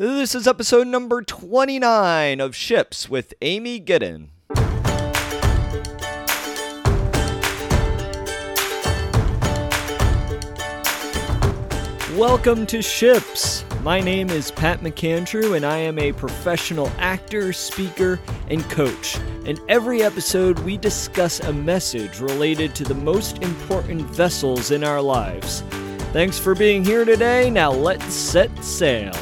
This is episode number 29 of Ships with Amy Giddon. Welcome to Ships. My name is Pat McAndrew, and I am a professional actor, speaker, and coach. In every episode, we discuss a message related to the most important vessels in our lives. Thanks for being here today. Now let's set sail.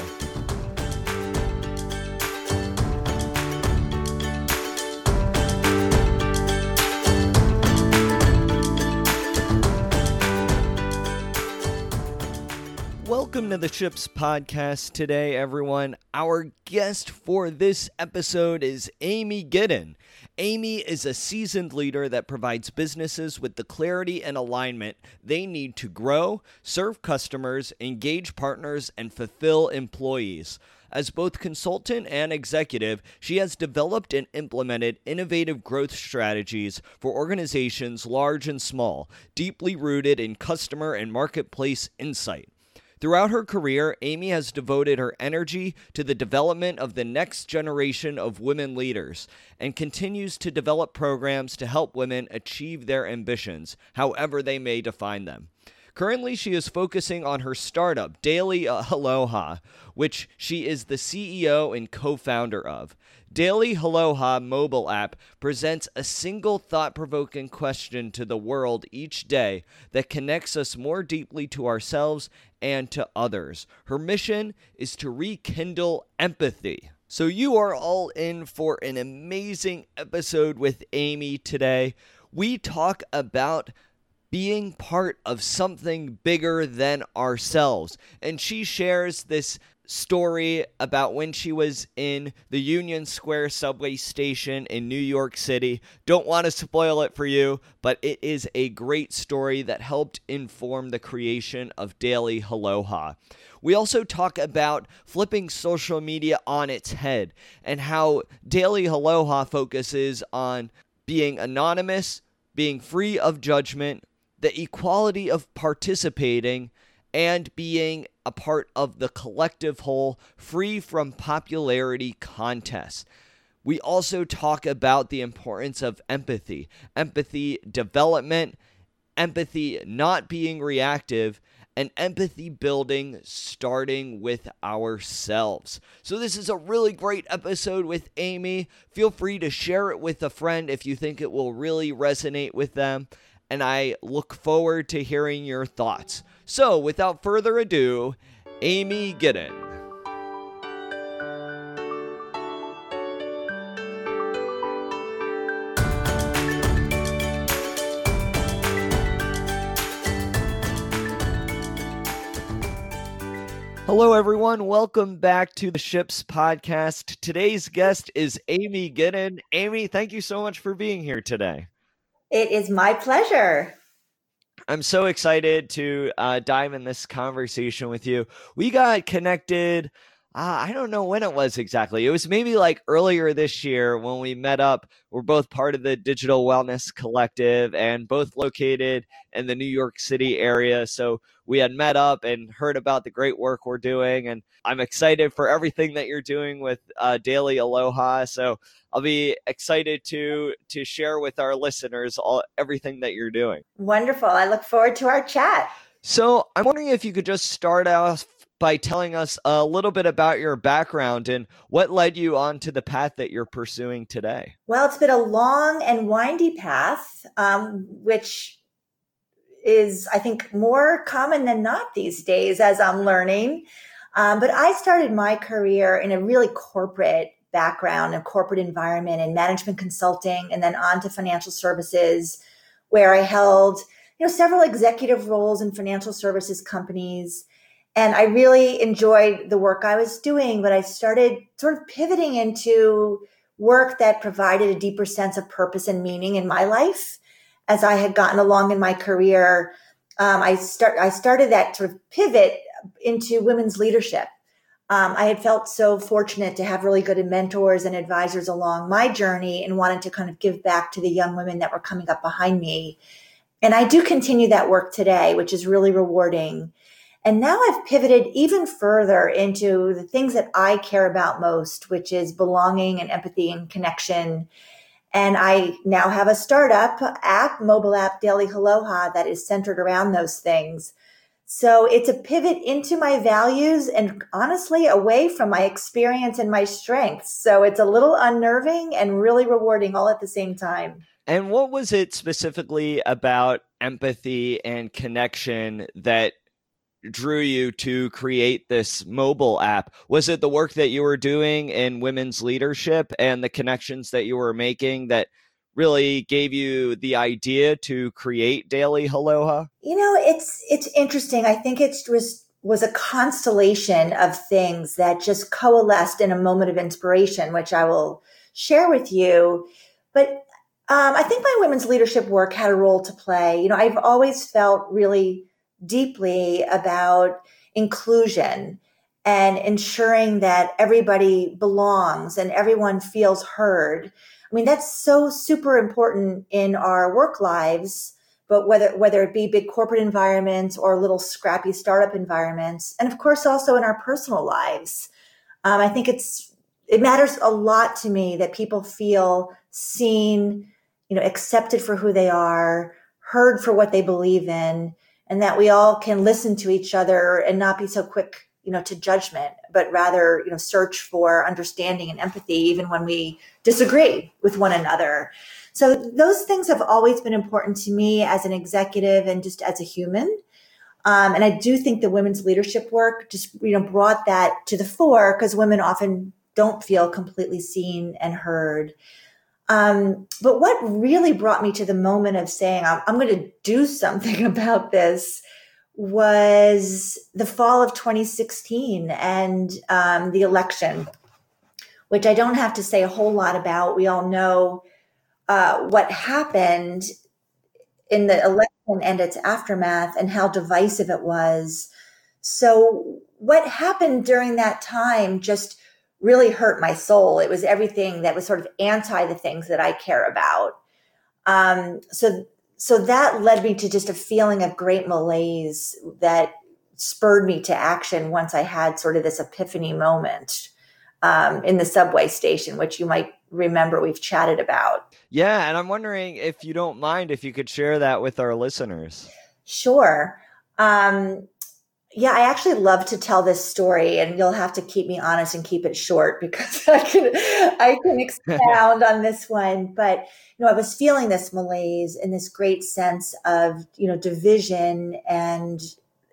The Ships Podcast today, everyone. Our guest for this episode is Amy Giddon. Amy is a seasoned leader that provides businesses with the clarity and alignment they need to grow, serve customers, engage partners, and fulfill employees. As both consultant and executive, she has developed and implemented innovative growth strategies for organizations large and small, deeply rooted in customer and marketplace insight. Throughout her career, Amy has devoted her energy to the development of the next generation of women leaders and continues to develop programs to help women achieve their ambitions, however they may define them. Currently, she is focusing on her startup, Daily Aloha, which she is the CEO and co founder of. Daily Aloha mobile app presents a single thought provoking question to the world each day that connects us more deeply to ourselves and to others. Her mission is to rekindle empathy. So, you are all in for an amazing episode with Amy today. We talk about being part of something bigger than ourselves. And she shares this story about when she was in the Union Square subway station in New York City. Don't want to spoil it for you, but it is a great story that helped inform the creation of Daily Aloha. We also talk about flipping social media on its head and how Daily Aloha focuses on being anonymous, being free of judgment, the equality of participating, and being a part of the collective whole, free from popularity contests. We also talk about the importance of empathy, empathy development, empathy not being reactive, and empathy building starting with ourselves. So, this is a really great episode with Amy. Feel free to share it with a friend if you think it will really resonate with them and I look forward to hearing your thoughts. So, without further ado, Amy Giddon. Hello, everyone. Welcome back to the Ships Podcast. Today's guest is Amy Giddon. Amy, thank you so much for being here today. It is my pleasure. I'm so excited to uh, dive in this conversation with you. We got connected. Uh, I don't know when it was exactly. It was maybe like earlier this year when we met up. We're both part of the Digital Wellness Collective and both located in the New York City area. So we had met up and heard about the great work we're doing. And I'm excited for everything that you're doing with uh, Daily Aloha. So I'll be excited to to share with our listeners all everything that you're doing. Wonderful. I look forward to our chat. So I'm wondering if you could just start off by telling us a little bit about your background and what led you onto the path that you're pursuing today. Well, it's been a long and windy path, um, which is, I think, more common than not these days as I'm learning. Um, but I started my career in a really corporate background and corporate environment and management consulting, and then on to financial services, where I held you know several executive roles in financial services companies and I really enjoyed the work I was doing, but I started sort of pivoting into work that provided a deeper sense of purpose and meaning in my life as I had gotten along in my career. Um, I start I started that sort of pivot into women's leadership. Um, I had felt so fortunate to have really good mentors and advisors along my journey and wanted to kind of give back to the young women that were coming up behind me. And I do continue that work today, which is really rewarding. And now I've pivoted even further into the things that I care about most, which is belonging and empathy and connection. And I now have a startup app, mobile app, Daily Aloha, that is centered around those things. So it's a pivot into my values and honestly away from my experience and my strengths. So it's a little unnerving and really rewarding all at the same time. And what was it specifically about empathy and connection that drew you to create this mobile app? Was it the work that you were doing in women's leadership and the connections that you were making that really gave you the idea to create Daily Aloha? You know, it's it's interesting. I think it was was a constellation of things that just coalesced in a moment of inspiration, which I will share with you. But um, I think my women's leadership work had a role to play. You know, I've always felt really deeply about inclusion and ensuring that everybody belongs and everyone feels heard. I mean, that's so super important in our work lives, but whether, whether it be big corporate environments or little scrappy startup environments, and of course also in our personal lives. Um, I think it's, it matters a lot to me that people feel seen, you know, accepted for who they are, heard for what they believe in, and that we all can listen to each other and not be so quick you know to judgment but rather you know search for understanding and empathy even when we disagree with one another. So those things have always been important to me as an executive and just as a human. Um, and i do think the women's leadership work just you know brought that to the fore because women often don't feel completely seen and heard um, but what really brought me to the moment of saying, I'm, I'm going to do something about this was the fall of 2016 and um, the election, which I don't have to say a whole lot about. We all know uh, what happened in the election and its aftermath and how divisive it was. So, what happened during that time just really hurt my soul. It was everything that was sort of anti the things that I care about. Um, so, so that led me to just a feeling of great malaise that spurred me to action once I had sort of this epiphany moment um, in the subway station, which you might remember we've chatted about. Yeah, and I'm wondering if you don't mind if you could share that with our listeners. Sure. Um, yeah, I actually love to tell this story, and you'll have to keep me honest and keep it short because I can I can expound on this one. But you know, I was feeling this malaise and this great sense of you know division and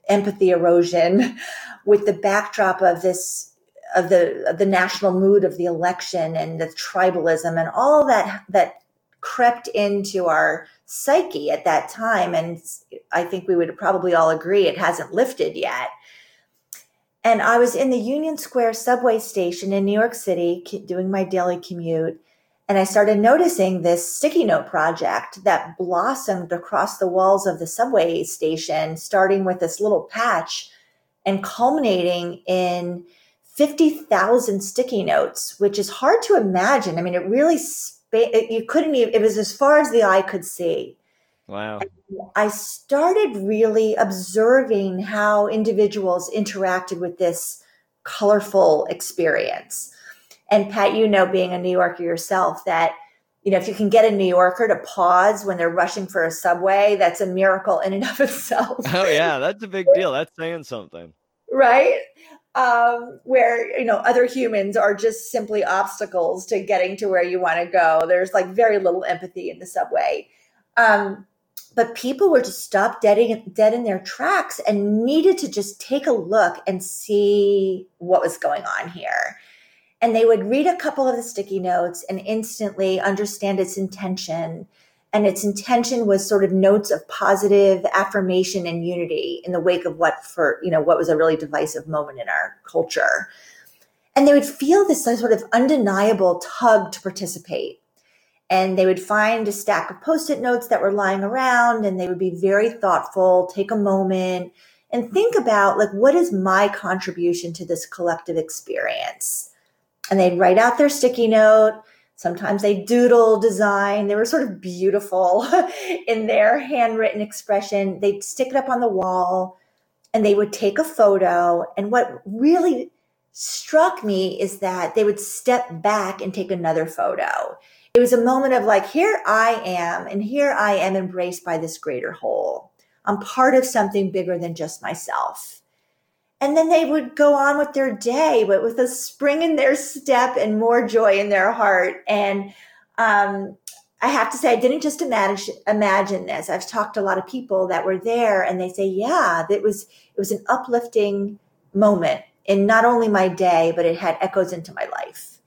empathy erosion with the backdrop of this of the of the national mood of the election and the tribalism and all that that crept into our psyche at that time. And I think we would probably all agree it hasn't lifted yet. And I was in the Union Square subway station in New York City doing my daily commute. And I started noticing this sticky note project that blossomed across the walls of the subway station, starting with this little patch and culminating in 50,000 sticky notes, which is hard to imagine. I mean, it really you couldn't even, it was as far as the eye could see. Wow. I started really observing how individuals interacted with this colorful experience. And Pat, you know, being a New Yorker yourself, that, you know, if you can get a New Yorker to pause when they're rushing for a subway, that's a miracle in and of itself. Oh, yeah, that's a big deal. That's saying something. Right? Um, where you know other humans are just simply obstacles to getting to where you want to go. There's like very little empathy in the subway. Um, but people were just stopped dead in, dead in their tracks and needed to just take a look and see what was going on here. And they would read a couple of the sticky notes and instantly understand its intention and its intention was sort of notes of positive affirmation and unity in the wake of what for you know what was a really divisive moment in our culture. And they would feel this sort of undeniable tug to participate. And they would find a stack of post-it notes that were lying around and they would be very thoughtful take a moment and think about like what is my contribution to this collective experience? And they'd write out their sticky note Sometimes they doodle design. They were sort of beautiful in their handwritten expression. They'd stick it up on the wall. and they would take a photo. And what really struck me is that they would step back and take another photo. It was a moment of like, here I am, and here I am embraced by this greater whole. I'm part of something bigger than just myself. And then they would go on with their day, but with a spring in their step and more joy in their heart. And um, I have to say, I didn't just imagine imagine this. I've talked to a lot of people that were there, and they say, "Yeah, it was it was an uplifting moment in not only my day, but it had echoes into my life."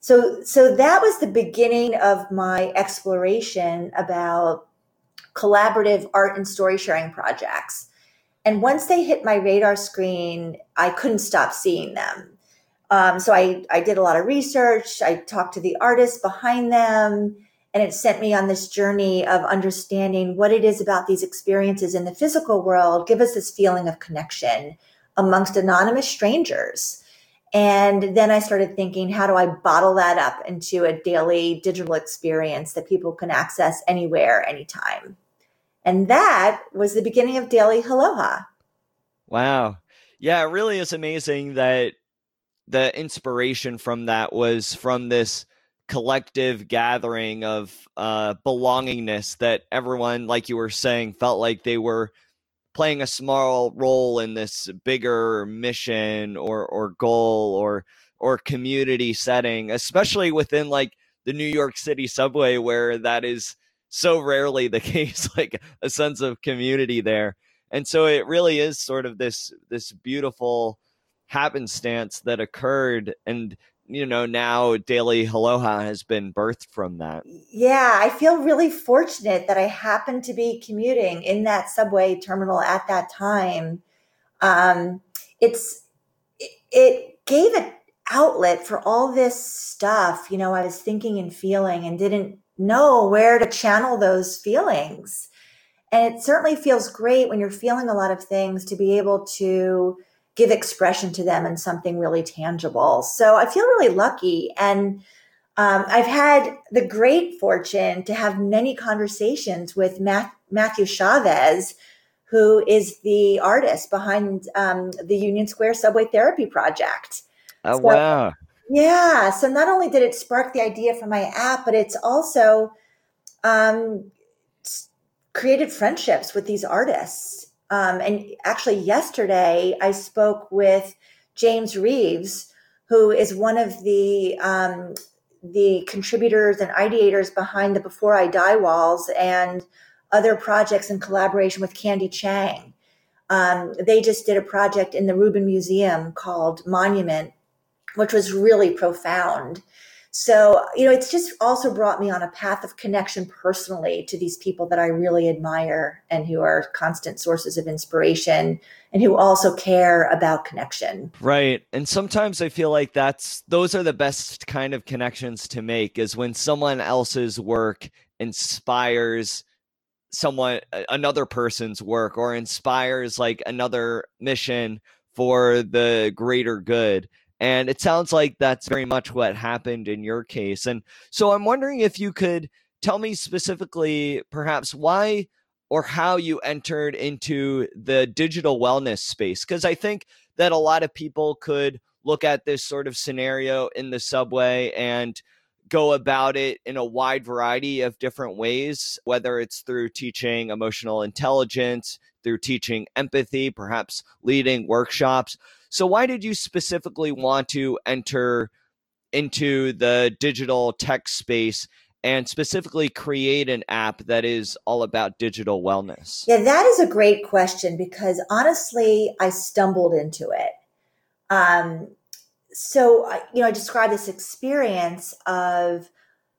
So, so that was the beginning of my exploration about collaborative art and story sharing projects. And once they hit my radar screen, I couldn't stop seeing them. Um, so I, I did a lot of research. I talked to the artists behind them and it sent me on this journey of understanding what it is about these experiences in the physical world give us this feeling of connection amongst anonymous strangers. And then I started thinking, how do I bottle that up into a daily digital experience that people can access anywhere, anytime? And that was the beginning of Daily Aloha. Wow. Yeah, it really is amazing that the inspiration from that was from this collective gathering of uh, belongingness that everyone, like you were saying, felt like they were playing a small role in this bigger mission or or goal or or community setting, especially within like the New York City subway where that is so rarely the case, like a sense of community there. And so it really is sort of this this beautiful happenstance that occurred and you know, now Daily Aloha has been birthed from that. Yeah, I feel really fortunate that I happened to be commuting in that subway terminal at that time. Um, it's it, it gave an outlet for all this stuff. You know, I was thinking and feeling and didn't know where to channel those feelings. And it certainly feels great when you're feeling a lot of things to be able to give expression to them in something really tangible. So I feel really lucky. And um, I've had the great fortune to have many conversations with Matt, Matthew Chavez, who is the artist behind um, the Union Square Subway Therapy Project. Oh, so, wow. Yeah. So not only did it spark the idea for my app, but it's also um, created friendships with these artists. Um, and actually, yesterday I spoke with James Reeves, who is one of the um, the contributors and ideators behind the Before I Die walls and other projects in collaboration with Candy Chang. Um, they just did a project in the Rubin Museum called Monument, which was really profound. So, you know, it's just also brought me on a path of connection personally to these people that I really admire and who are constant sources of inspiration and who also care about connection. Right. And sometimes I feel like that's those are the best kind of connections to make is when someone else's work inspires someone another person's work or inspires like another mission for the greater good and it sounds like that's very much what happened in your case. And so I'm wondering if you could tell me specifically, perhaps, why or how you entered into the digital wellness space. Because I think that a lot of people could look at this sort of scenario in the subway and go about it in a wide variety of different ways, whether it's through teaching emotional intelligence, through teaching empathy, perhaps leading workshops. So, why did you specifically want to enter into the digital tech space and specifically create an app that is all about digital wellness? Yeah, that is a great question because honestly, I stumbled into it. Um, so, you know, I describe this experience of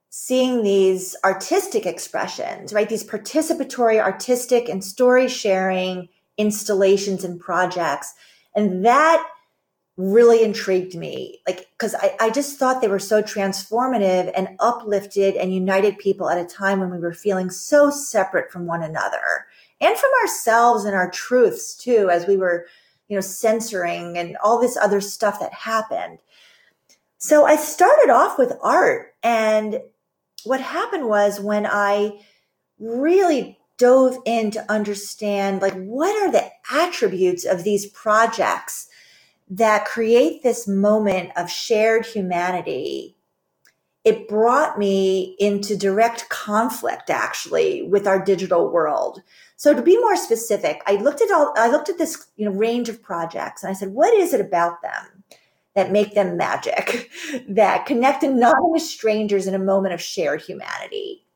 seeing these artistic expressions, right? These participatory, artistic, and story sharing installations and projects and that really intrigued me. Like, cause I, I just thought they were so transformative and uplifted and united people at a time when we were feeling so separate from one another and from ourselves and our truths too, as we were, you know, censoring and all this other stuff that happened. So I started off with art. And what happened was when I really dove in to understand like what are the attributes of these projects that create this moment of shared humanity? It brought me into direct conflict actually with our digital world. So to be more specific i looked at all i looked at this you know range of projects and i said what is it about them that make them magic that connect anonymous strangers in a moment of shared humanity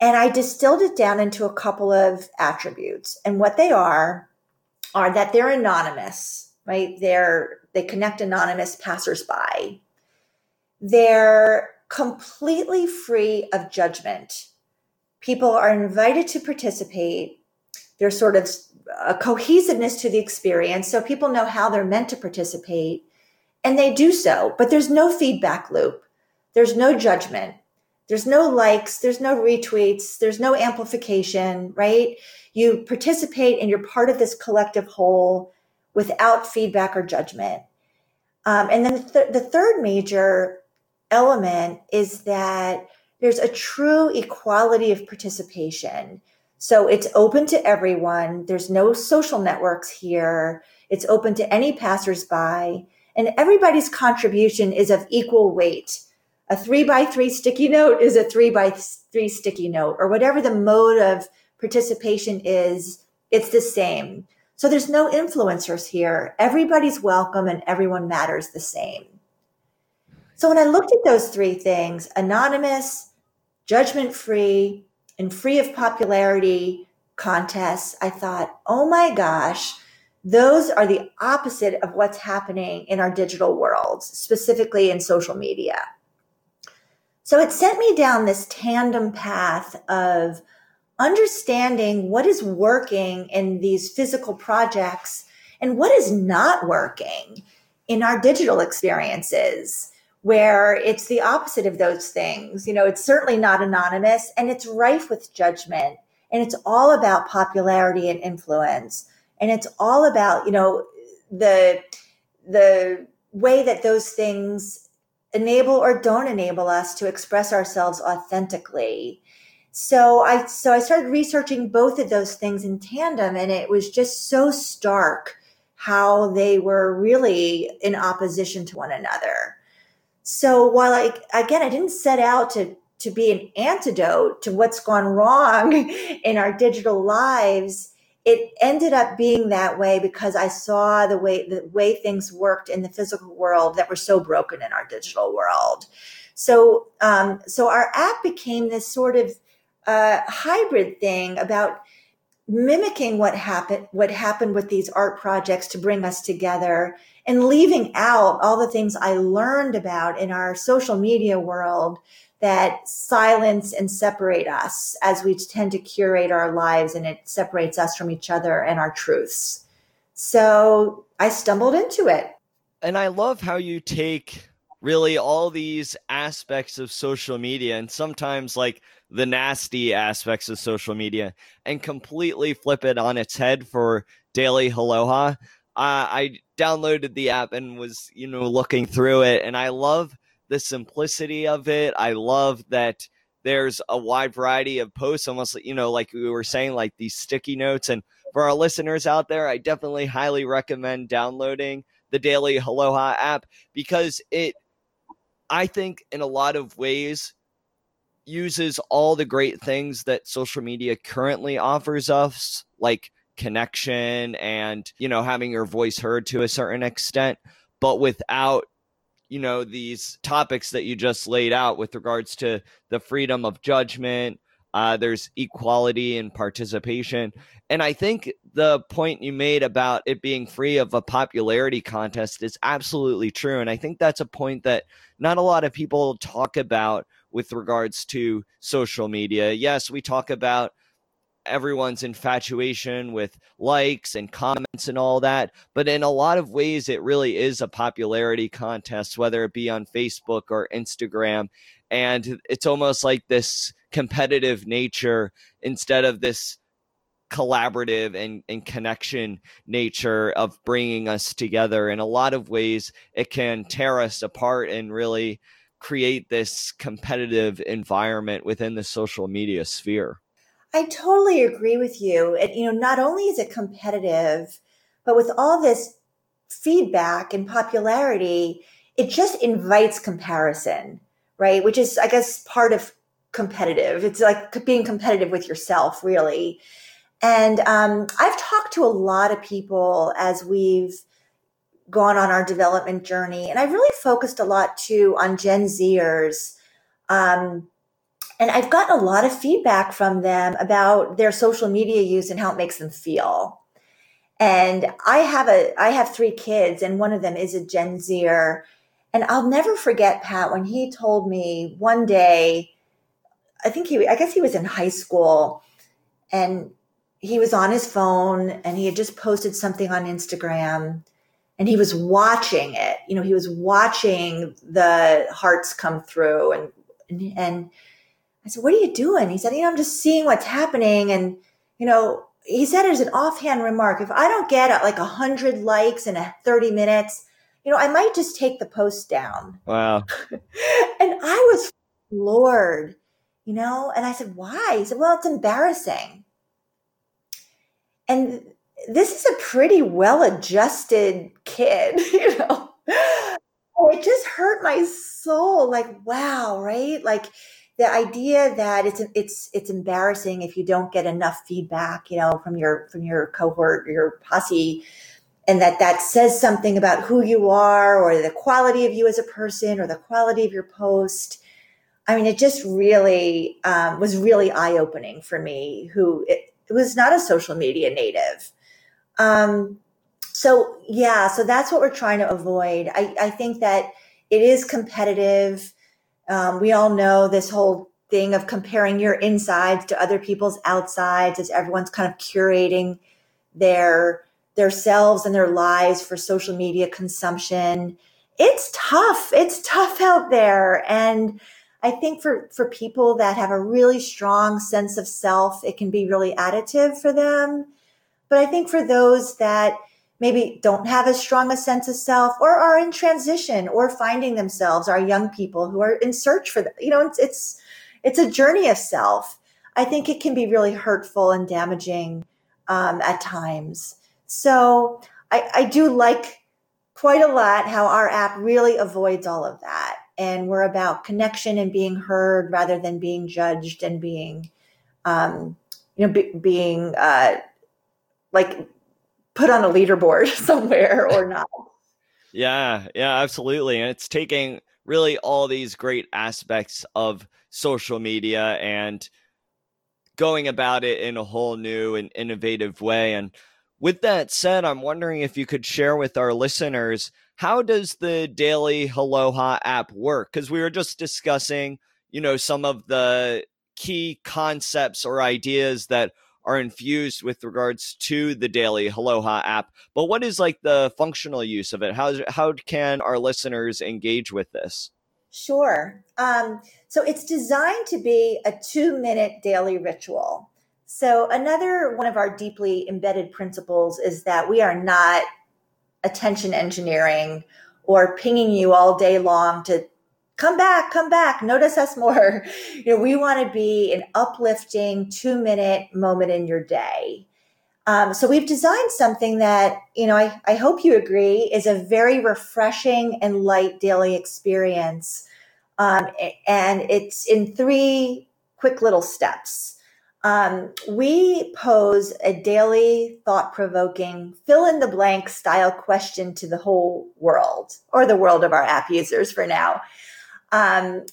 and i distilled it down into a couple of attributes and what they are are that they're anonymous right they're they connect anonymous passersby they're completely free of judgment. People are invited to participate. There's sort of a cohesiveness to the experience. So people know how they're meant to participate and they do so, but there's no feedback loop. There's no judgment. There's no likes. There's no retweets. There's no amplification, right? You participate and you're part of this collective whole without feedback or judgment. Um, and then the, th- the third major element is that there's a true equality of participation. So it's open to everyone. There's no social networks here. It's open to any passersby and everybody's contribution is of equal weight. A three by three sticky note is a three by three sticky note or whatever the mode of participation is. It's the same. So there's no influencers here. Everybody's welcome and everyone matters the same. So when I looked at those three things, anonymous, judgment free, and free of popularity contests, I thought, oh my gosh, those are the opposite of what's happening in our digital worlds, specifically in social media. So it sent me down this tandem path of understanding what is working in these physical projects and what is not working in our digital experiences where it's the opposite of those things. You know, it's certainly not anonymous and it's rife with judgment and it's all about popularity and influence. And it's all about, you know, the, the way that those things enable or don't enable us to express ourselves authentically. So I, so I started researching both of those things in tandem and it was just so stark how they were really in opposition to one another. So while I, again, I didn't set out to, to be an antidote to what's gone wrong in our digital lives, it ended up being that way because I saw the way, the way things worked in the physical world that were so broken in our digital world. So, um, so our app became this sort of, uh, hybrid thing about mimicking what happened, what happened with these art projects to bring us together and leaving out all the things I learned about in our social media world that silence and separate us as we tend to curate our lives and it separates us from each other and our truths. So I stumbled into it. And I love how you take really all these aspects of social media and sometimes like the nasty aspects of social media and completely flip it on its head for Daily Aloha. Uh, I downloaded the app and was, you know, looking through it, and I love the simplicity of it. I love that there's a wide variety of posts, almost, you know, like we were saying, like these sticky notes. And for our listeners out there, I definitely highly recommend downloading the Daily Aloha app because it, I think, in a lot of ways, uses all the great things that social media currently offers us, like connection and you know having your voice heard to a certain extent but without you know these topics that you just laid out with regards to the freedom of judgment uh, there's equality and participation. And i think the point you made about it being free of a popularity contest is absolutely true. And i think that's a point that not a lot of people talk about with regards to social media. Yes we talk about everyone's infatuation with likes and comments and all that. But in a lot of ways, it really is a popularity contest, whether it be on Facebook or Instagram. And it's almost like this competitive nature instead of this collaborative and, and connection nature of bringing us together. In a lot of ways, it can tear us apart and really create this competitive environment within the social media sphere. I totally agree with you. You know, not only is it competitive, but with all this feedback and popularity, it just invites comparison, right? Which is, I guess, part of competitive. It's like being competitive with yourself, really. And um, I've talked to a lot of people as we've gone on our development journey, and I've really focused a lot too on Gen Zers. Um, and I've gotten a lot of feedback from them about their social media use and how it makes them feel. And I have a I have three kids, and one of them is a Gen Zer. And I'll never forget Pat when he told me one day, I think he I guess he was in high school, and he was on his phone and he had just posted something on Instagram and he was watching it. You know, he was watching the hearts come through and and, I said, "What are you doing?" He said, "You know, I'm just seeing what's happening." And you know, he said it as an offhand remark, "If I don't get like a hundred likes in a 30 minutes, you know, I might just take the post down." Wow. and I was floored, you know. And I said, "Why?" He said, "Well, it's embarrassing." And this is a pretty well-adjusted kid, you know. It just hurt my soul. Like, wow, right? Like the idea that it's it's it's embarrassing if you don't get enough feedback, you know, from your from your cohort, your posse, and that that says something about who you are or the quality of you as a person or the quality of your post. I mean, it just really um, was really eye opening for me. Who it, it, was not a social media native. Um, so yeah, so that's what we're trying to avoid. I, I think that it is competitive um, we all know this whole thing of comparing your insides to other people's outsides as everyone's kind of curating their their selves and their lives for social media consumption. It's tough. It's tough out there. And I think for, for people that have a really strong sense of self, it can be really additive for them. But I think for those that maybe don't have as strong a sense of self or are in transition or finding themselves are young people who are in search for the, you know it's it's it's a journey of self. I think it can be really hurtful and damaging um, at times. So I, I do like quite a lot how our app really avoids all of that. And we're about connection and being heard rather than being judged and being um, you know be, being uh, like put on a leaderboard somewhere or not. Yeah, yeah, absolutely. And it's taking really all these great aspects of social media and going about it in a whole new and innovative way. And with that said, I'm wondering if you could share with our listeners how does the daily Aloha app work? Because we were just discussing, you know, some of the key concepts or ideas that are infused with regards to the daily Aloha app. But what is like the functional use of it? How how can our listeners engage with this? Sure. Um, so it's designed to be a two minute daily ritual. So another one of our deeply embedded principles is that we are not attention engineering or pinging you all day long to come back, come back, notice us more. You know, we want to be an uplifting two minute moment in your day. Um, so we've designed something that, you know, I, I hope you agree is a very refreshing and light daily experience. Um, and it's in three quick little steps. Um, we pose a daily thought provoking fill in the blank style question to the whole world or the world of our app users for now. Um,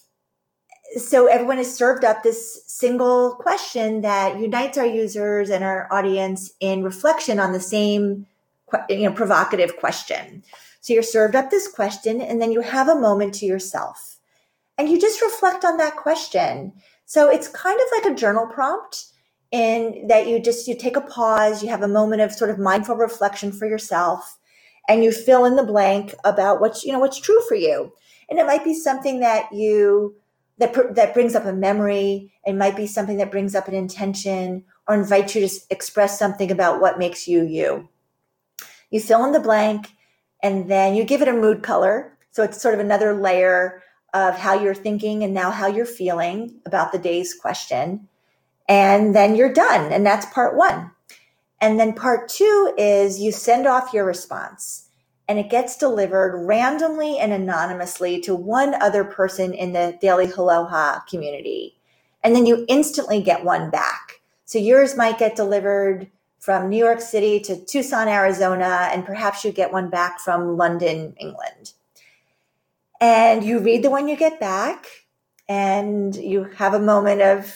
so everyone is served up this single question that unites our users and our audience in reflection on the same you know provocative question. So you're served up this question and then you have a moment to yourself and you just reflect on that question. So it's kind of like a journal prompt in that you just you take a pause you have a moment of sort of mindful reflection for yourself and you fill in the blank about what's you know what's true for you and it might be something that you that that brings up a memory it might be something that brings up an intention or invite you to express something about what makes you you you fill in the blank and then you give it a mood color so it's sort of another layer of how you're thinking and now how you're feeling about the day's question And then you're done. And that's part one. And then part two is you send off your response and it gets delivered randomly and anonymously to one other person in the Daily Aloha community. And then you instantly get one back. So yours might get delivered from New York City to Tucson, Arizona, and perhaps you get one back from London, England. And you read the one you get back and you have a moment of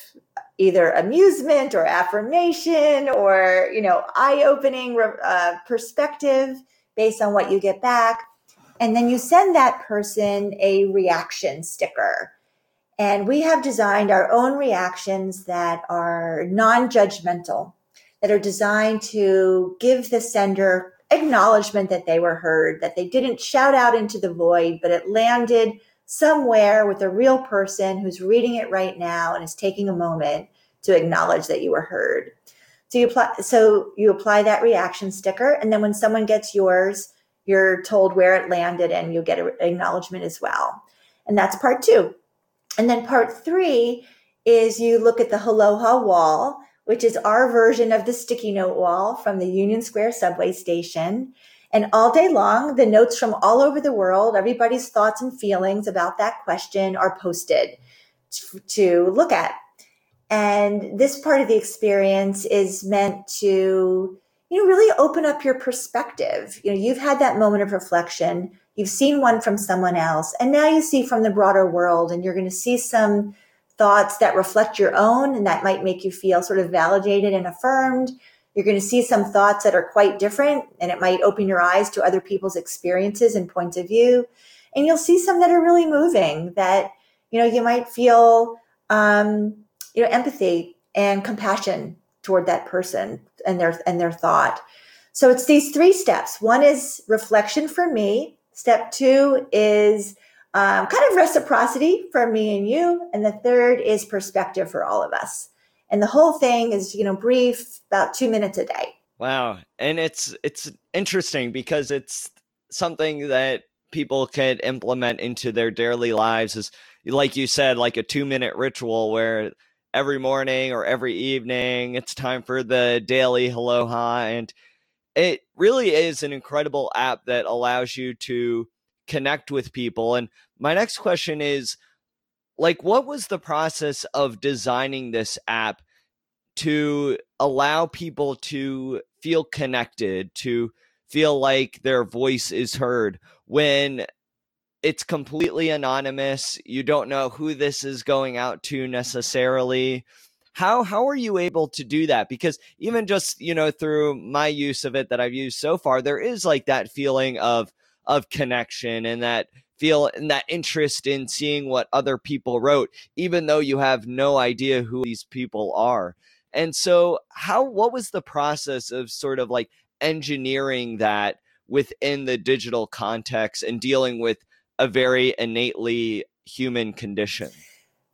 either amusement or affirmation or, you know, eye opening uh, perspective based on what you get back. And then you send that person a reaction sticker. And we have designed our own reactions that are non judgmental, that are designed to give the sender acknowledgement that they were heard, that they didn't shout out into the void, but it landed somewhere with a real person who's reading it right now and is taking a moment to acknowledge that you were heard. So you apply, so you apply that reaction sticker. And then when someone gets yours, you're told where it landed and you get an acknowledgement as well. And that's part two. And then part three is you look at the Aloha wall, which is our version of the sticky note wall from the Union Square subway station. And all day long, the notes from all over the world, everybody's thoughts and feelings about that question are posted to look at. And this part of the experience is meant to, you know, really open up your perspective. You know, you've had that moment of reflection. You've seen one from someone else, and now you see from the broader world, and you're going to see some thoughts that reflect your own and that might make you feel sort of validated and affirmed. You're going to see some thoughts that are quite different, and it might open your eyes to other people's experiences and points of view. And you'll see some that are really moving that, you know, you might feel, um, you know, empathy and compassion toward that person and their and their thought. So it's these three steps. One is reflection for me. Step two is um, kind of reciprocity for me and you, and the third is perspective for all of us. And the whole thing is, you know, brief, about two minutes a day. Wow, and it's it's interesting because it's something that people can implement into their daily lives. Is like you said, like a two minute ritual where every morning or every evening. It's time for the daily Aloha. And it really is an incredible app that allows you to connect with people. And my next question is like, what was the process of designing this app to allow people to feel connected, to feel like their voice is heard when it's completely anonymous. You don't know who this is going out to necessarily. How how are you able to do that? Because even just, you know, through my use of it that I've used so far, there is like that feeling of of connection and that feel and that interest in seeing what other people wrote, even though you have no idea who these people are. And so how what was the process of sort of like engineering that within the digital context and dealing with a very innately human condition?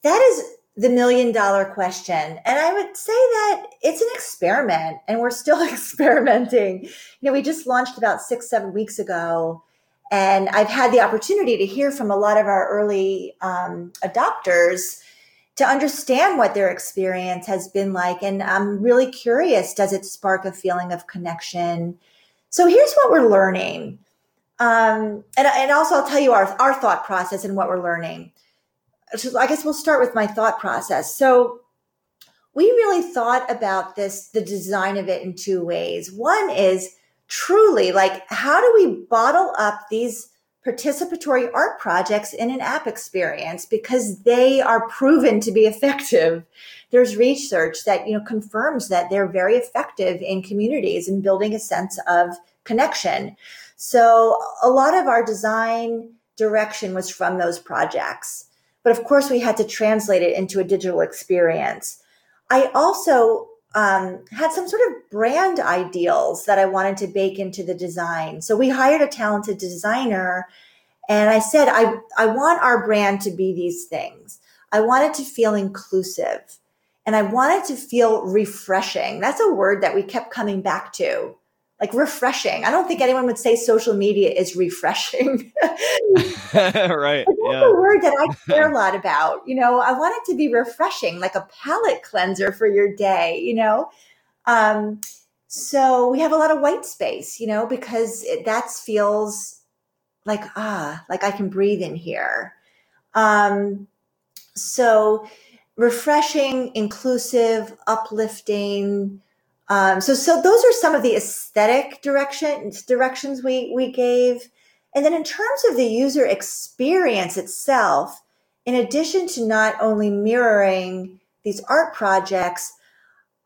That is the million dollar question. And I would say that it's an experiment and we're still experimenting. You know, we just launched about six, seven weeks ago. And I've had the opportunity to hear from a lot of our early um, adopters to understand what their experience has been like. And I'm really curious does it spark a feeling of connection? So here's what we're learning. Um, and, and also I'll tell you our, our thought process and what we're learning. So I guess we'll start with my thought process. So we really thought about this, the design of it in two ways. One is truly like, how do we bottle up these participatory art projects in an app experience because they are proven to be effective. There's research that, you know, confirms that they're very effective in communities and building a sense of connection. So a lot of our design direction was from those projects. But of course, we had to translate it into a digital experience. I also um, had some sort of brand ideals that I wanted to bake into the design. So we hired a talented designer and I said, I, I want our brand to be these things. I want it to feel inclusive and I want it to feel refreshing. That's a word that we kept coming back to like refreshing. I don't think anyone would say social media is refreshing. right. That's yeah. a word that I care a lot about. You know, I want it to be refreshing, like a palate cleanser for your day, you know? Um, so we have a lot of white space, you know, because it, that feels like, ah, like I can breathe in here. Um, so refreshing, inclusive, uplifting, um, so, so those are some of the aesthetic directions directions we we gave, and then in terms of the user experience itself, in addition to not only mirroring these art projects,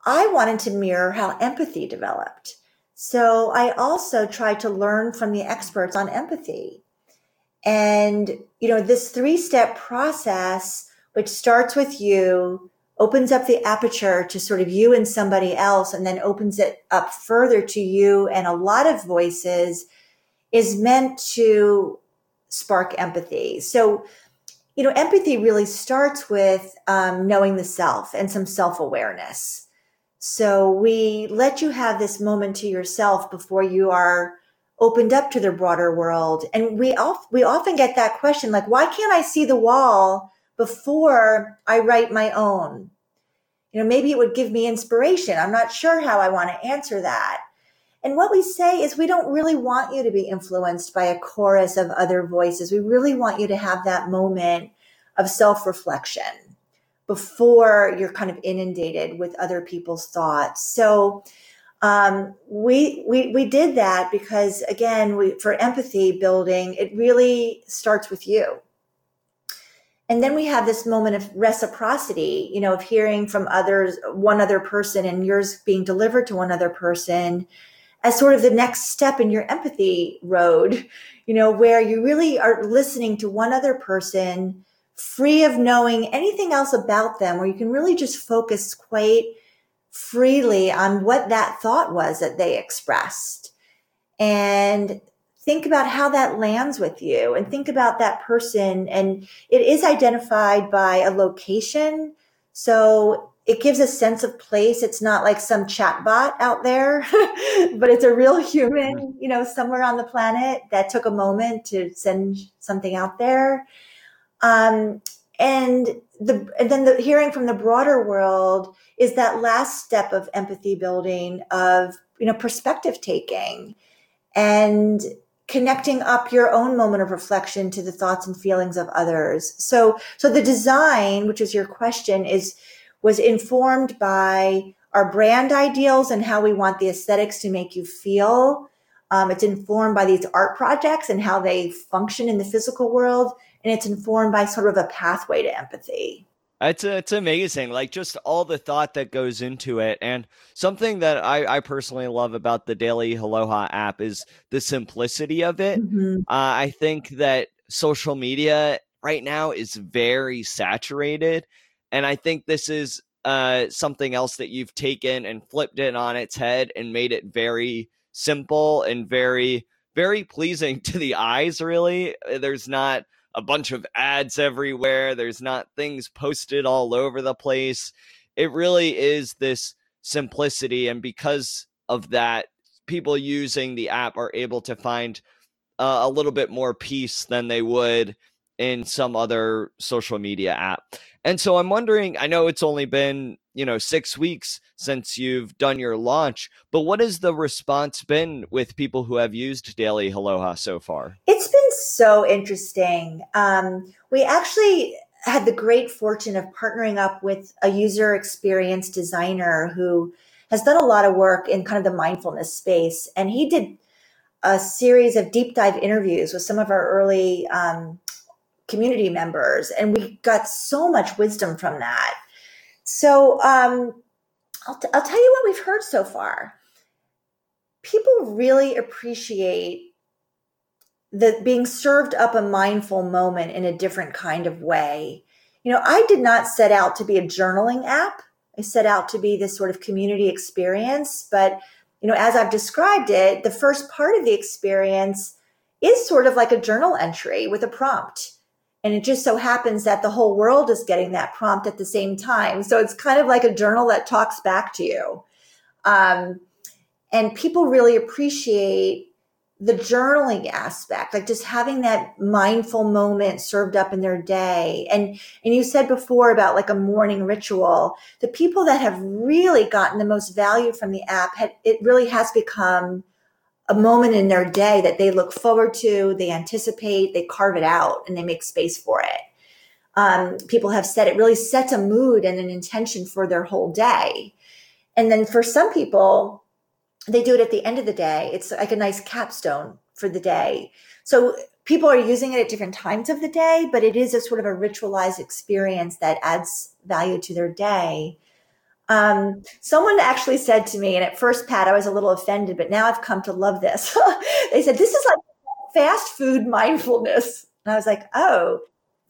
I wanted to mirror how empathy developed. So I also tried to learn from the experts on empathy. And, you know, this three step process, which starts with you, opens up the aperture to sort of you and somebody else and then opens it up further to you and a lot of voices is meant to spark empathy. So, you know, empathy really starts with um, knowing the self and some self awareness. So we let you have this moment to yourself before you are opened up to the broader world. And we, off, we often get that question like, why can't I see the wall before I write my own. You know, maybe it would give me inspiration. I'm not sure how I want to answer that. And what we say is we don't really want you to be influenced by a chorus of other voices. We really want you to have that moment of self reflection before you're kind of inundated with other people's thoughts. So, um, we, we, we did that because again, we, for empathy building, it really starts with you. And then we have this moment of reciprocity, you know, of hearing from others, one other person and yours being delivered to one other person as sort of the next step in your empathy road, you know, where you really are listening to one other person free of knowing anything else about them, where you can really just focus quite freely on what that thought was that they expressed. And think about how that lands with you and think about that person. And it is identified by a location. So it gives a sense of place. It's not like some chatbot out there, but it's a real human, you know, somewhere on the planet that took a moment to send something out there. Um, and the and then the hearing from the broader world is that last step of empathy building of you know perspective taking and connecting up your own moment of reflection to the thoughts and feelings of others. So, so the design, which is your question, is was informed by our brand ideals and how we want the aesthetics to make you feel. Um, it's informed by these art projects and how they function in the physical world, and it's informed by sort of a pathway to empathy. It's it's amazing, like just all the thought that goes into it, and something that I, I personally love about the Daily Aloha app is the simplicity of it. Mm-hmm. Uh, I think that social media right now is very saturated, and I think this is uh, something else that you've taken and flipped it on its head and made it very simple and very very pleasing to the eyes. Really, there's not a bunch of ads everywhere. There's not things posted all over the place. It really is this simplicity. And because of that, people using the app are able to find uh, a little bit more peace than they would in some other social media app. And so I'm wondering, I know it's only been, you know, 6 weeks since you've done your launch, but what has the response been with people who have used Daily Aloha so far? It's been so interesting. Um, we actually had the great fortune of partnering up with a user experience designer who has done a lot of work in kind of the mindfulness space. And he did a series of deep dive interviews with some of our early um, community members, and we got so much wisdom from that. So um, I'll, t- I'll tell you what we've heard so far. People really appreciate the being served up a mindful moment in a different kind of way. You know, I did not set out to be a journaling app. I set out to be this sort of community experience, but you know, as I've described it, the first part of the experience is sort of like a journal entry with a prompt. And it just so happens that the whole world is getting that prompt at the same time. So it's kind of like a journal that talks back to you. Um, and people really appreciate the journaling aspect like just having that mindful moment served up in their day and and you said before about like a morning ritual the people that have really gotten the most value from the app had it really has become a moment in their day that they look forward to they anticipate they carve it out and they make space for it um, people have said it really sets a mood and an intention for their whole day and then for some people they do it at the end of the day. It's like a nice capstone for the day. So people are using it at different times of the day, but it is a sort of a ritualized experience that adds value to their day. Um, someone actually said to me, and at first, Pat, I was a little offended, but now I've come to love this. they said, This is like fast food mindfulness. And I was like, Oh,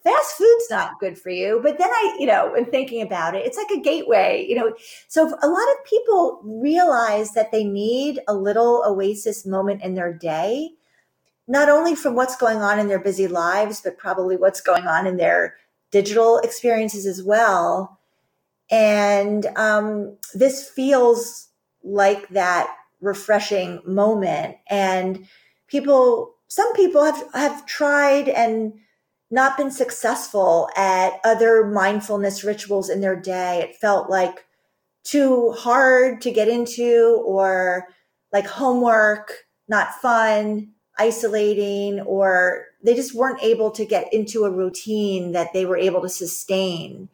fast food's not good for you. But then I, you know, in thinking about it, it's like a gateway, you know. So a lot of people realize that they need a little oasis moment in their day, not only from what's going on in their busy lives, but probably what's going on in their digital experiences as well. And um, this feels like that refreshing moment. And people, some people have, have tried and not been successful at other mindfulness rituals in their day. It felt like too hard to get into or like homework, not fun, isolating, or they just weren't able to get into a routine that they were able to sustain.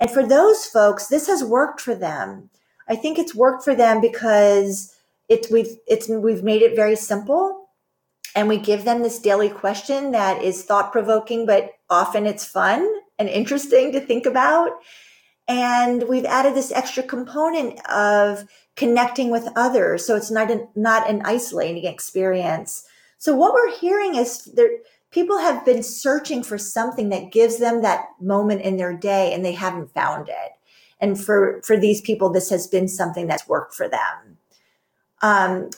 And for those folks, this has worked for them. I think it's worked for them because it's we've it's we've made it very simple and we give them this daily question that is thought provoking, but often it's fun and interesting to think about. And we've added this extra component of connecting with others. So it's not an, not an isolating experience. So what we're hearing is there, people have been searching for something that gives them that moment in their day and they haven't found it. And for, for these people, this has been something that's worked for them. Um,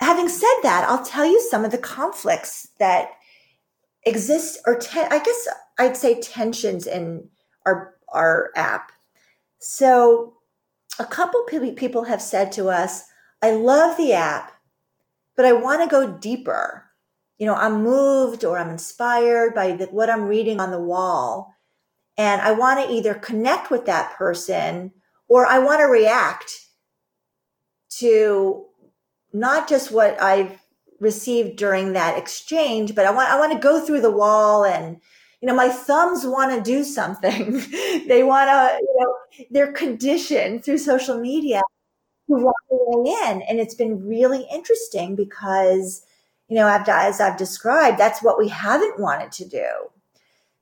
having said that, I'll tell you some of the conflicts that exist, or I guess I'd say tensions in our our app. So, a couple people have said to us, "I love the app, but I want to go deeper." You know, I'm moved or I'm inspired by the, what I'm reading on the wall, and I want to either connect with that person or I want to react to not just what I've received during that exchange, but I want I want to go through the wall and you know my thumbs want to do something. they want to you know they're conditioned through social media to walk away in, and it's been really interesting because you know as I've described, that's what we haven't wanted to do.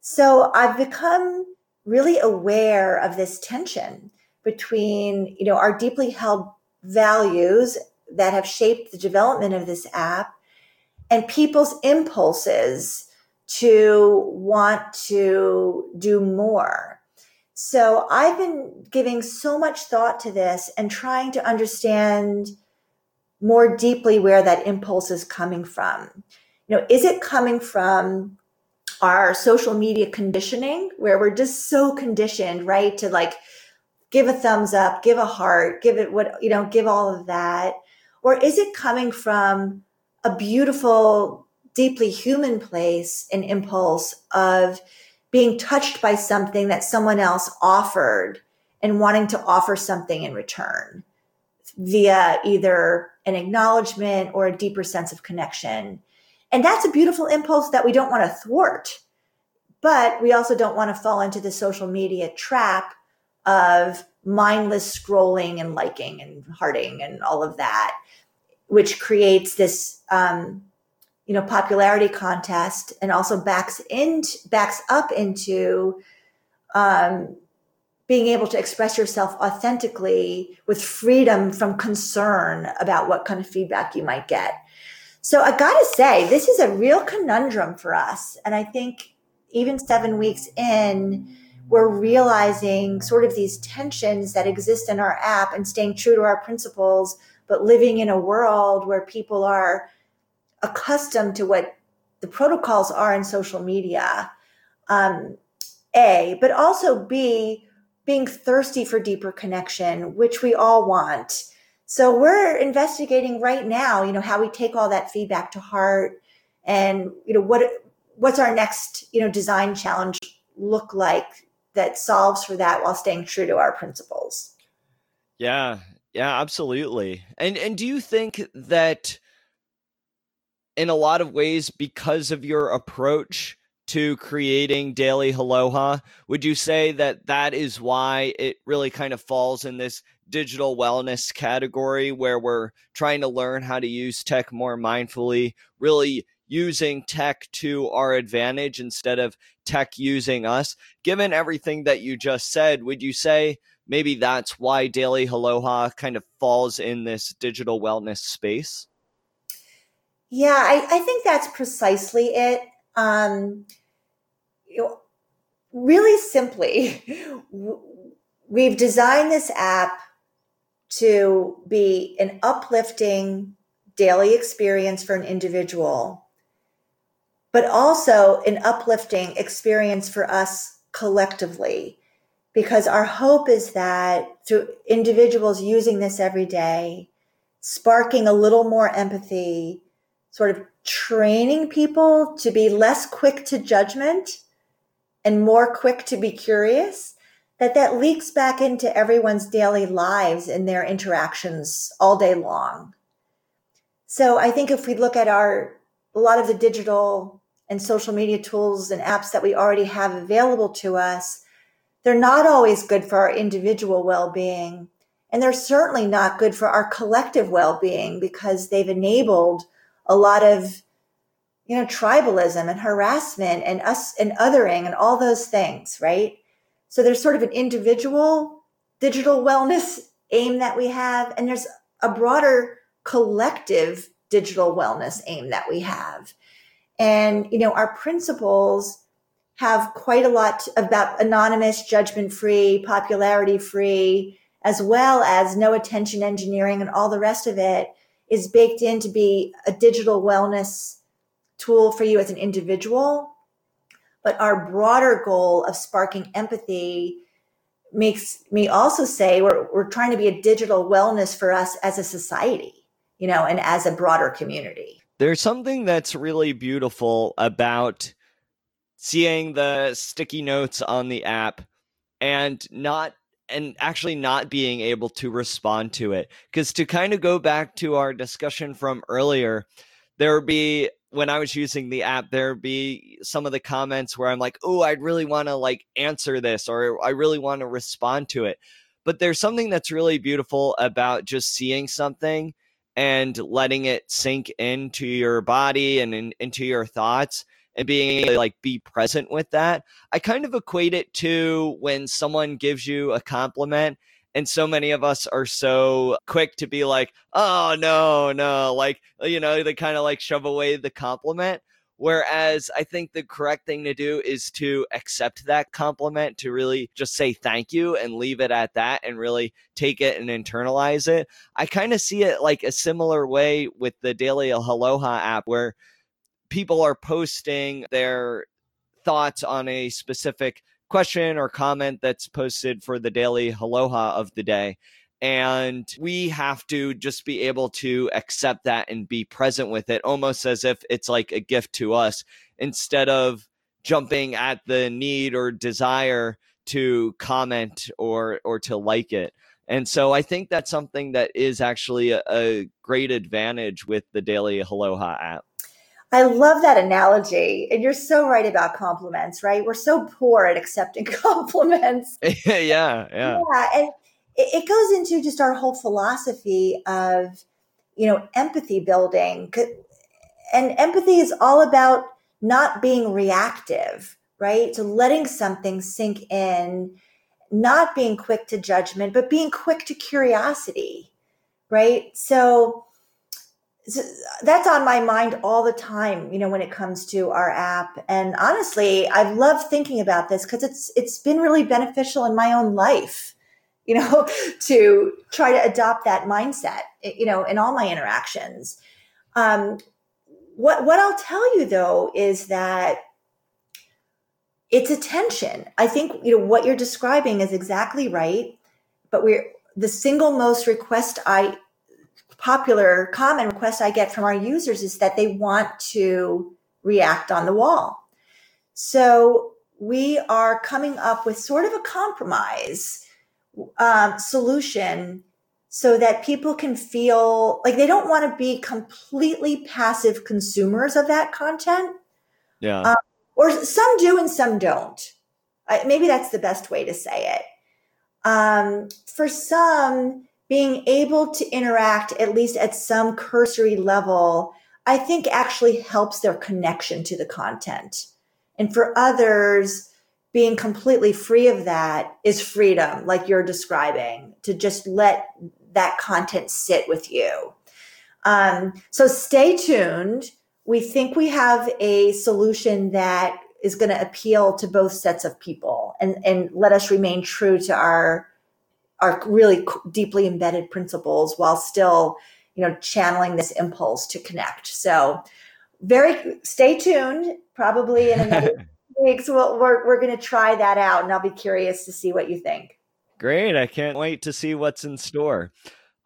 So I've become really aware of this tension between you know our deeply held values that have shaped the development of this app and people's impulses to want to do more. So I've been giving so much thought to this and trying to understand more deeply where that impulse is coming from. You know, is it coming from our social media conditioning where we're just so conditioned, right? To like give a thumbs up, give a heart, give it what, you know, give all of that. Or is it coming from a beautiful, deeply human place and impulse of being touched by something that someone else offered and wanting to offer something in return via either an acknowledgement or a deeper sense of connection? And that's a beautiful impulse that we don't want to thwart. But we also don't want to fall into the social media trap of mindless scrolling and liking and hearting and all of that which creates this um, you know popularity contest and also backs in backs up into um, being able to express yourself authentically with freedom from concern about what kind of feedback you might get. So I got to say, this is a real conundrum for us. And I think even seven weeks in, we're realizing sort of these tensions that exist in our app and staying true to our principles but living in a world where people are accustomed to what the protocols are in social media, um, A, but also B, being thirsty for deeper connection, which we all want. So we're investigating right now, you know, how we take all that feedback to heart and, you know, what, what's our next, you know, design challenge look like that solves for that while staying true to our principles. Yeah. Yeah, absolutely. And and do you think that in a lot of ways because of your approach to creating daily aloha. Would you say that that is why it really kind of falls in this digital wellness category where we're trying to learn how to use tech more mindfully really using tech to our advantage instead of tech using us? Given everything that you just said would you say maybe that's why daily aloha kind of falls in this digital wellness space? Yeah, I, I think that's precisely it. Um, you know, really simply, we've designed this app to be an uplifting daily experience for an individual, but also an uplifting experience for us collectively. Because our hope is that through individuals using this every day, sparking a little more empathy, sort of training people to be less quick to judgment and more quick to be curious that that leaks back into everyone's daily lives and their interactions all day long. So i think if we look at our a lot of the digital and social media tools and apps that we already have available to us they're not always good for our individual well-being. And they're certainly not good for our collective well-being because they've enabled a lot of you know tribalism and harassment and us and othering and all those things right? So there's sort of an individual digital wellness aim that we have and there's a broader collective digital wellness aim that we have. And you know our principles have quite a lot about anonymous judgment free popularity free as well as no attention engineering and all the rest of it is baked in to be a digital wellness tool for you as an individual. But our broader goal of sparking empathy makes me also say we're, we're trying to be a digital wellness for us as a society, you know, and as a broader community. There's something that's really beautiful about seeing the sticky notes on the app and not and actually not being able to respond to it. Because to kind of go back to our discussion from earlier, there would be when I was using the app, there'd be some of the comments where I'm like, oh, I'd really want to like answer this or I really want to respond to it. But there's something that's really beautiful about just seeing something and letting it sink into your body and in, into your thoughts and being to like be present with that. I kind of equate it to when someone gives you a compliment and so many of us are so quick to be like, oh, no, no. Like, uh, you know, they kind of like shove away the compliment. Whereas I think the correct thing to do is to accept that compliment, to really just say thank you and leave it at that and really take it and internalize it. I kind of see it like a similar way with the Daily Aloha app, where people are posting their thoughts on a specific question or comment that's posted for the daily aloha of the day. And we have to just be able to accept that and be present with it, almost as if it's like a gift to us, instead of jumping at the need or desire to comment or or to like it. And so I think that's something that is actually a, a great advantage with the Daily Aloha app. I love that analogy. And you're so right about compliments, right? We're so poor at accepting compliments. yeah, yeah. Yeah. And it goes into just our whole philosophy of, you know, empathy building. And empathy is all about not being reactive, right? To letting something sink in, not being quick to judgment, but being quick to curiosity, right? So, that's on my mind all the time you know when it comes to our app. And honestly I love thinking about this because it's it's been really beneficial in my own life you know to try to adopt that mindset you know in all my interactions. Um, what what i'll tell you though is that it's attention. I think you know what you're describing is exactly right but we're the single most request i popular common request I get from our users is that they want to react on the wall. So we are coming up with sort of a compromise um, solution so that people can feel like they don't want to be completely passive consumers of that content. Yeah. Um, or some do and some don't. maybe that's the best way to say it. Um, for some, being able to interact at least at some cursory level, I think actually helps their connection to the content. And for others, being completely free of that is freedom, like you're describing, to just let that content sit with you. Um, so stay tuned. We think we have a solution that is going to appeal to both sets of people and, and let us remain true to our, our really deeply embedded principles while still, you know, channeling this impulse to connect. So very stay tuned, probably in another weeks we'll, we're, we're going to try that out and I'll be curious to see what you think. Great. I can't wait to see what's in store.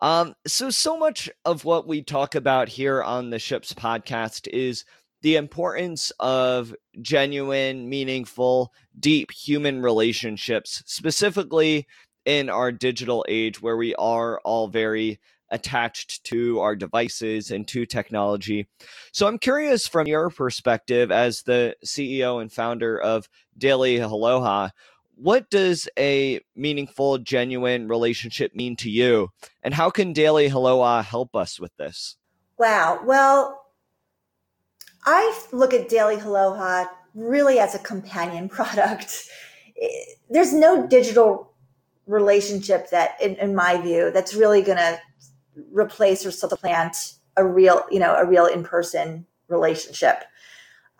Um, so, so much of what we talk about here on the Ships podcast is the importance of genuine, meaningful, deep human relationships, specifically in our digital age where we are all very attached to our devices and to technology. So I'm curious from your perspective as the CEO and founder of Daily Aloha, what does a meaningful, genuine relationship mean to you? And how can Daily Aloha help us with this? Wow. Well, I look at Daily Aloha really as a companion product. Eh, there's no digital relationship that, in, in my view, that's really going to replace or supplant a real, you know, a real in-person relationship.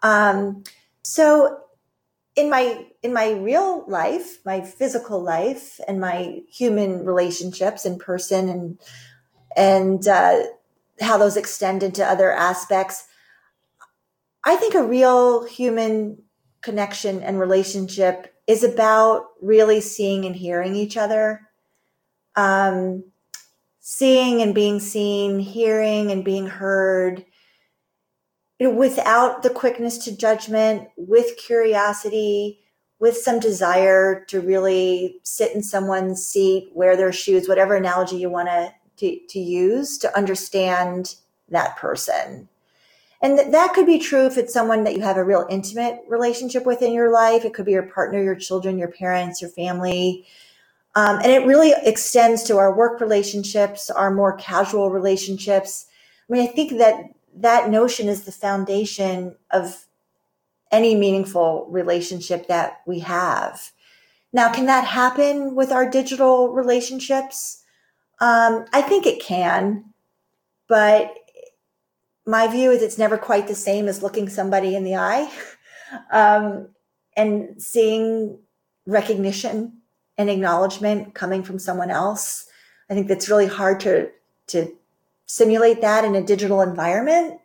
Um, so in my in my real life, my physical life, and my human relationships in person, and and uh, how those extend into other aspects, I think a real human connection and relationship is about really seeing and hearing each other. Um, seeing and being seen, hearing and being heard, without the quickness to judgment, with curiosity, with some desire to really sit in someone's seat, wear their shoes, whatever analogy you want to, to use to understand that person. And th- that could be true if it's someone that you have a real intimate relationship with in your life. It could be your partner, your children, your parents, your family. Um, and it really extends to our work relationships, our more casual relationships. I mean, I think that that notion is the foundation of any meaningful relationship that we have. Now, can that happen with our digital relationships? Um, I think it can, but my view is it's never quite the same as looking somebody in the eye um, and seeing recognition and acknowledgement coming from someone else. I think that's really hard to, to simulate that in a digital environment.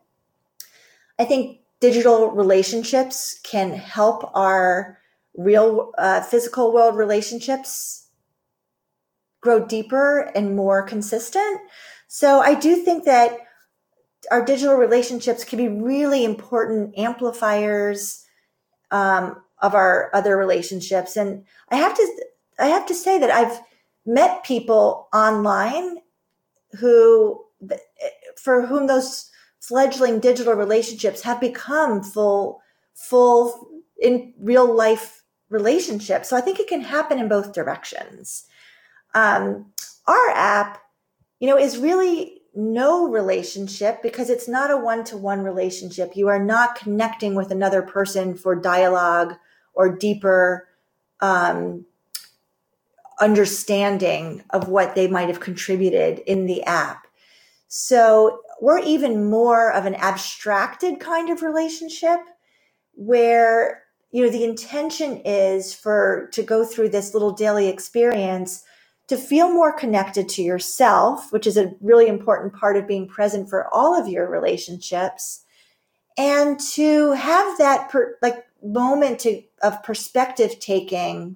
I think digital relationships can help our real uh, physical world relationships grow deeper and more consistent. So I do think that our digital relationships can be really important amplifiers um, of our other relationships. And I have to I have to say that I've met people online who, for whom those fledgling digital relationships have become full, full in real life relationships. So I think it can happen in both directions. Um, our app, you know, is really no relationship because it's not a one to one relationship. You are not connecting with another person for dialogue or deeper um, understanding of what they might have contributed in the app. So we're even more of an abstracted kind of relationship where, you know, the intention is for to go through this little daily experience to feel more connected to yourself, which is a really important part of being present for all of your relationships and to have that per, like moment to, of perspective taking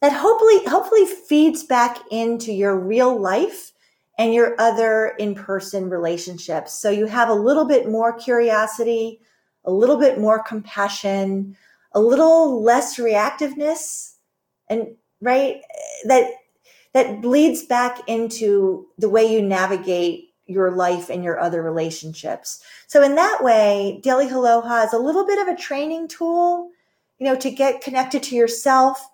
that hopefully hopefully feeds back into your real life and your other in person relationships. So you have a little bit more curiosity, a little bit more compassion, a little less reactiveness, and right that that bleeds back into the way you navigate your life and your other relationships. So in that way, Daily Aloha is a little bit of a training tool, you know, to get connected to yourself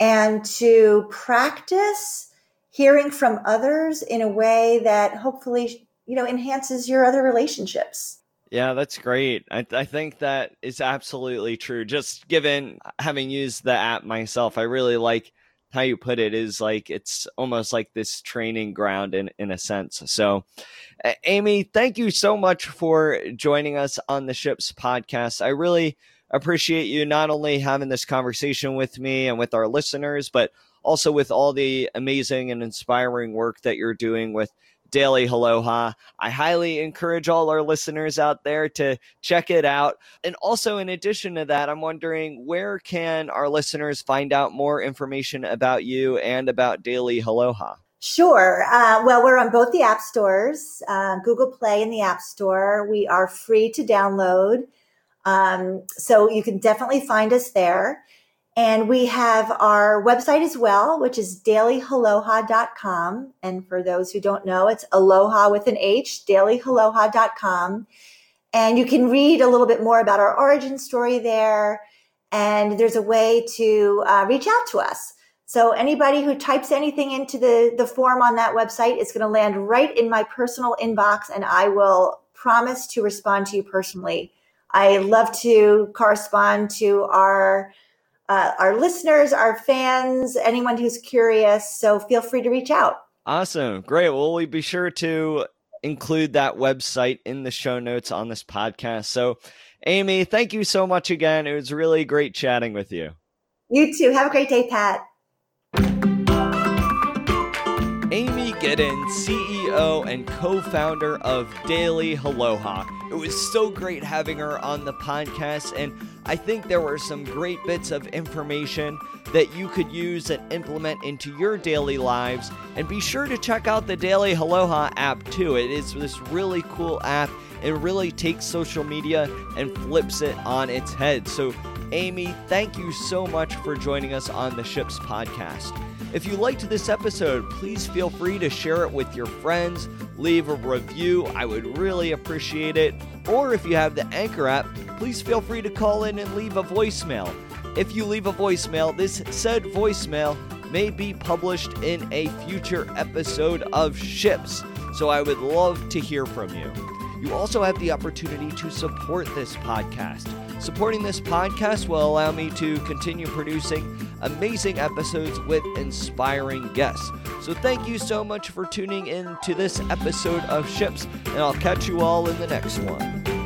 and to practice hearing from others in a way that hopefully, you know, enhances your other relationships. Yeah, that's great. I, I think that is absolutely true. Just given having used the app myself, I really like how you put it is like it's almost like this training ground in in a sense. So, Amy, thank you so much for joining us on the Ships podcast. I really appreciate you not only having this conversation with me and with our listeners, but also with all the amazing and inspiring work that you're doing with Daily Aloha. I highly encourage all our listeners out there to check it out. And also, in addition to that, I'm wondering where can our listeners find out more information about you and about Daily Aloha? Sure. Uh, well, we're on both the app stores, uh, Google Play and the App Store. We are free to download. Um, so you can definitely find us there. And we have our website as well, which is dailyaloha.com. And for those who don't know, it's aloha with an H, dailyaloha.com. And you can read a little bit more about our origin story there. And there's a way to uh, reach out to us. So anybody who types anything into the, the form on that website is going to land right in my personal inbox and I will promise to respond to you personally. I love to correspond to our uh, our listeners, our fans, anyone who's curious. So feel free to reach out. Awesome. Great. Well, we be sure to include that website in the show notes on this podcast. So, Amy, thank you so much again. It was really great chatting with you. You too. Have a great day, Pat. Amy CEO and co founder of Daily Aloha. It was so great having her on the podcast, and I think there were some great bits of information that you could use and implement into your daily lives. And be sure to check out the Daily Aloha app too. It is this really cool app. It really takes social media and flips it on its head. So, Amy, thank you so much for joining us on the Ships podcast. If you liked this episode, please feel free to share it with your friends, leave a review. I would really appreciate it. Or if you have the Anchor app, please feel free to call in and leave a voicemail. If you leave a voicemail, this said voicemail may be published in a future episode of Ships. So I would love to hear from you. You also have the opportunity to support this podcast. Supporting this podcast will allow me to continue producing amazing episodes with inspiring guests. So, thank you so much for tuning in to this episode of Ships, and I'll catch you all in the next one.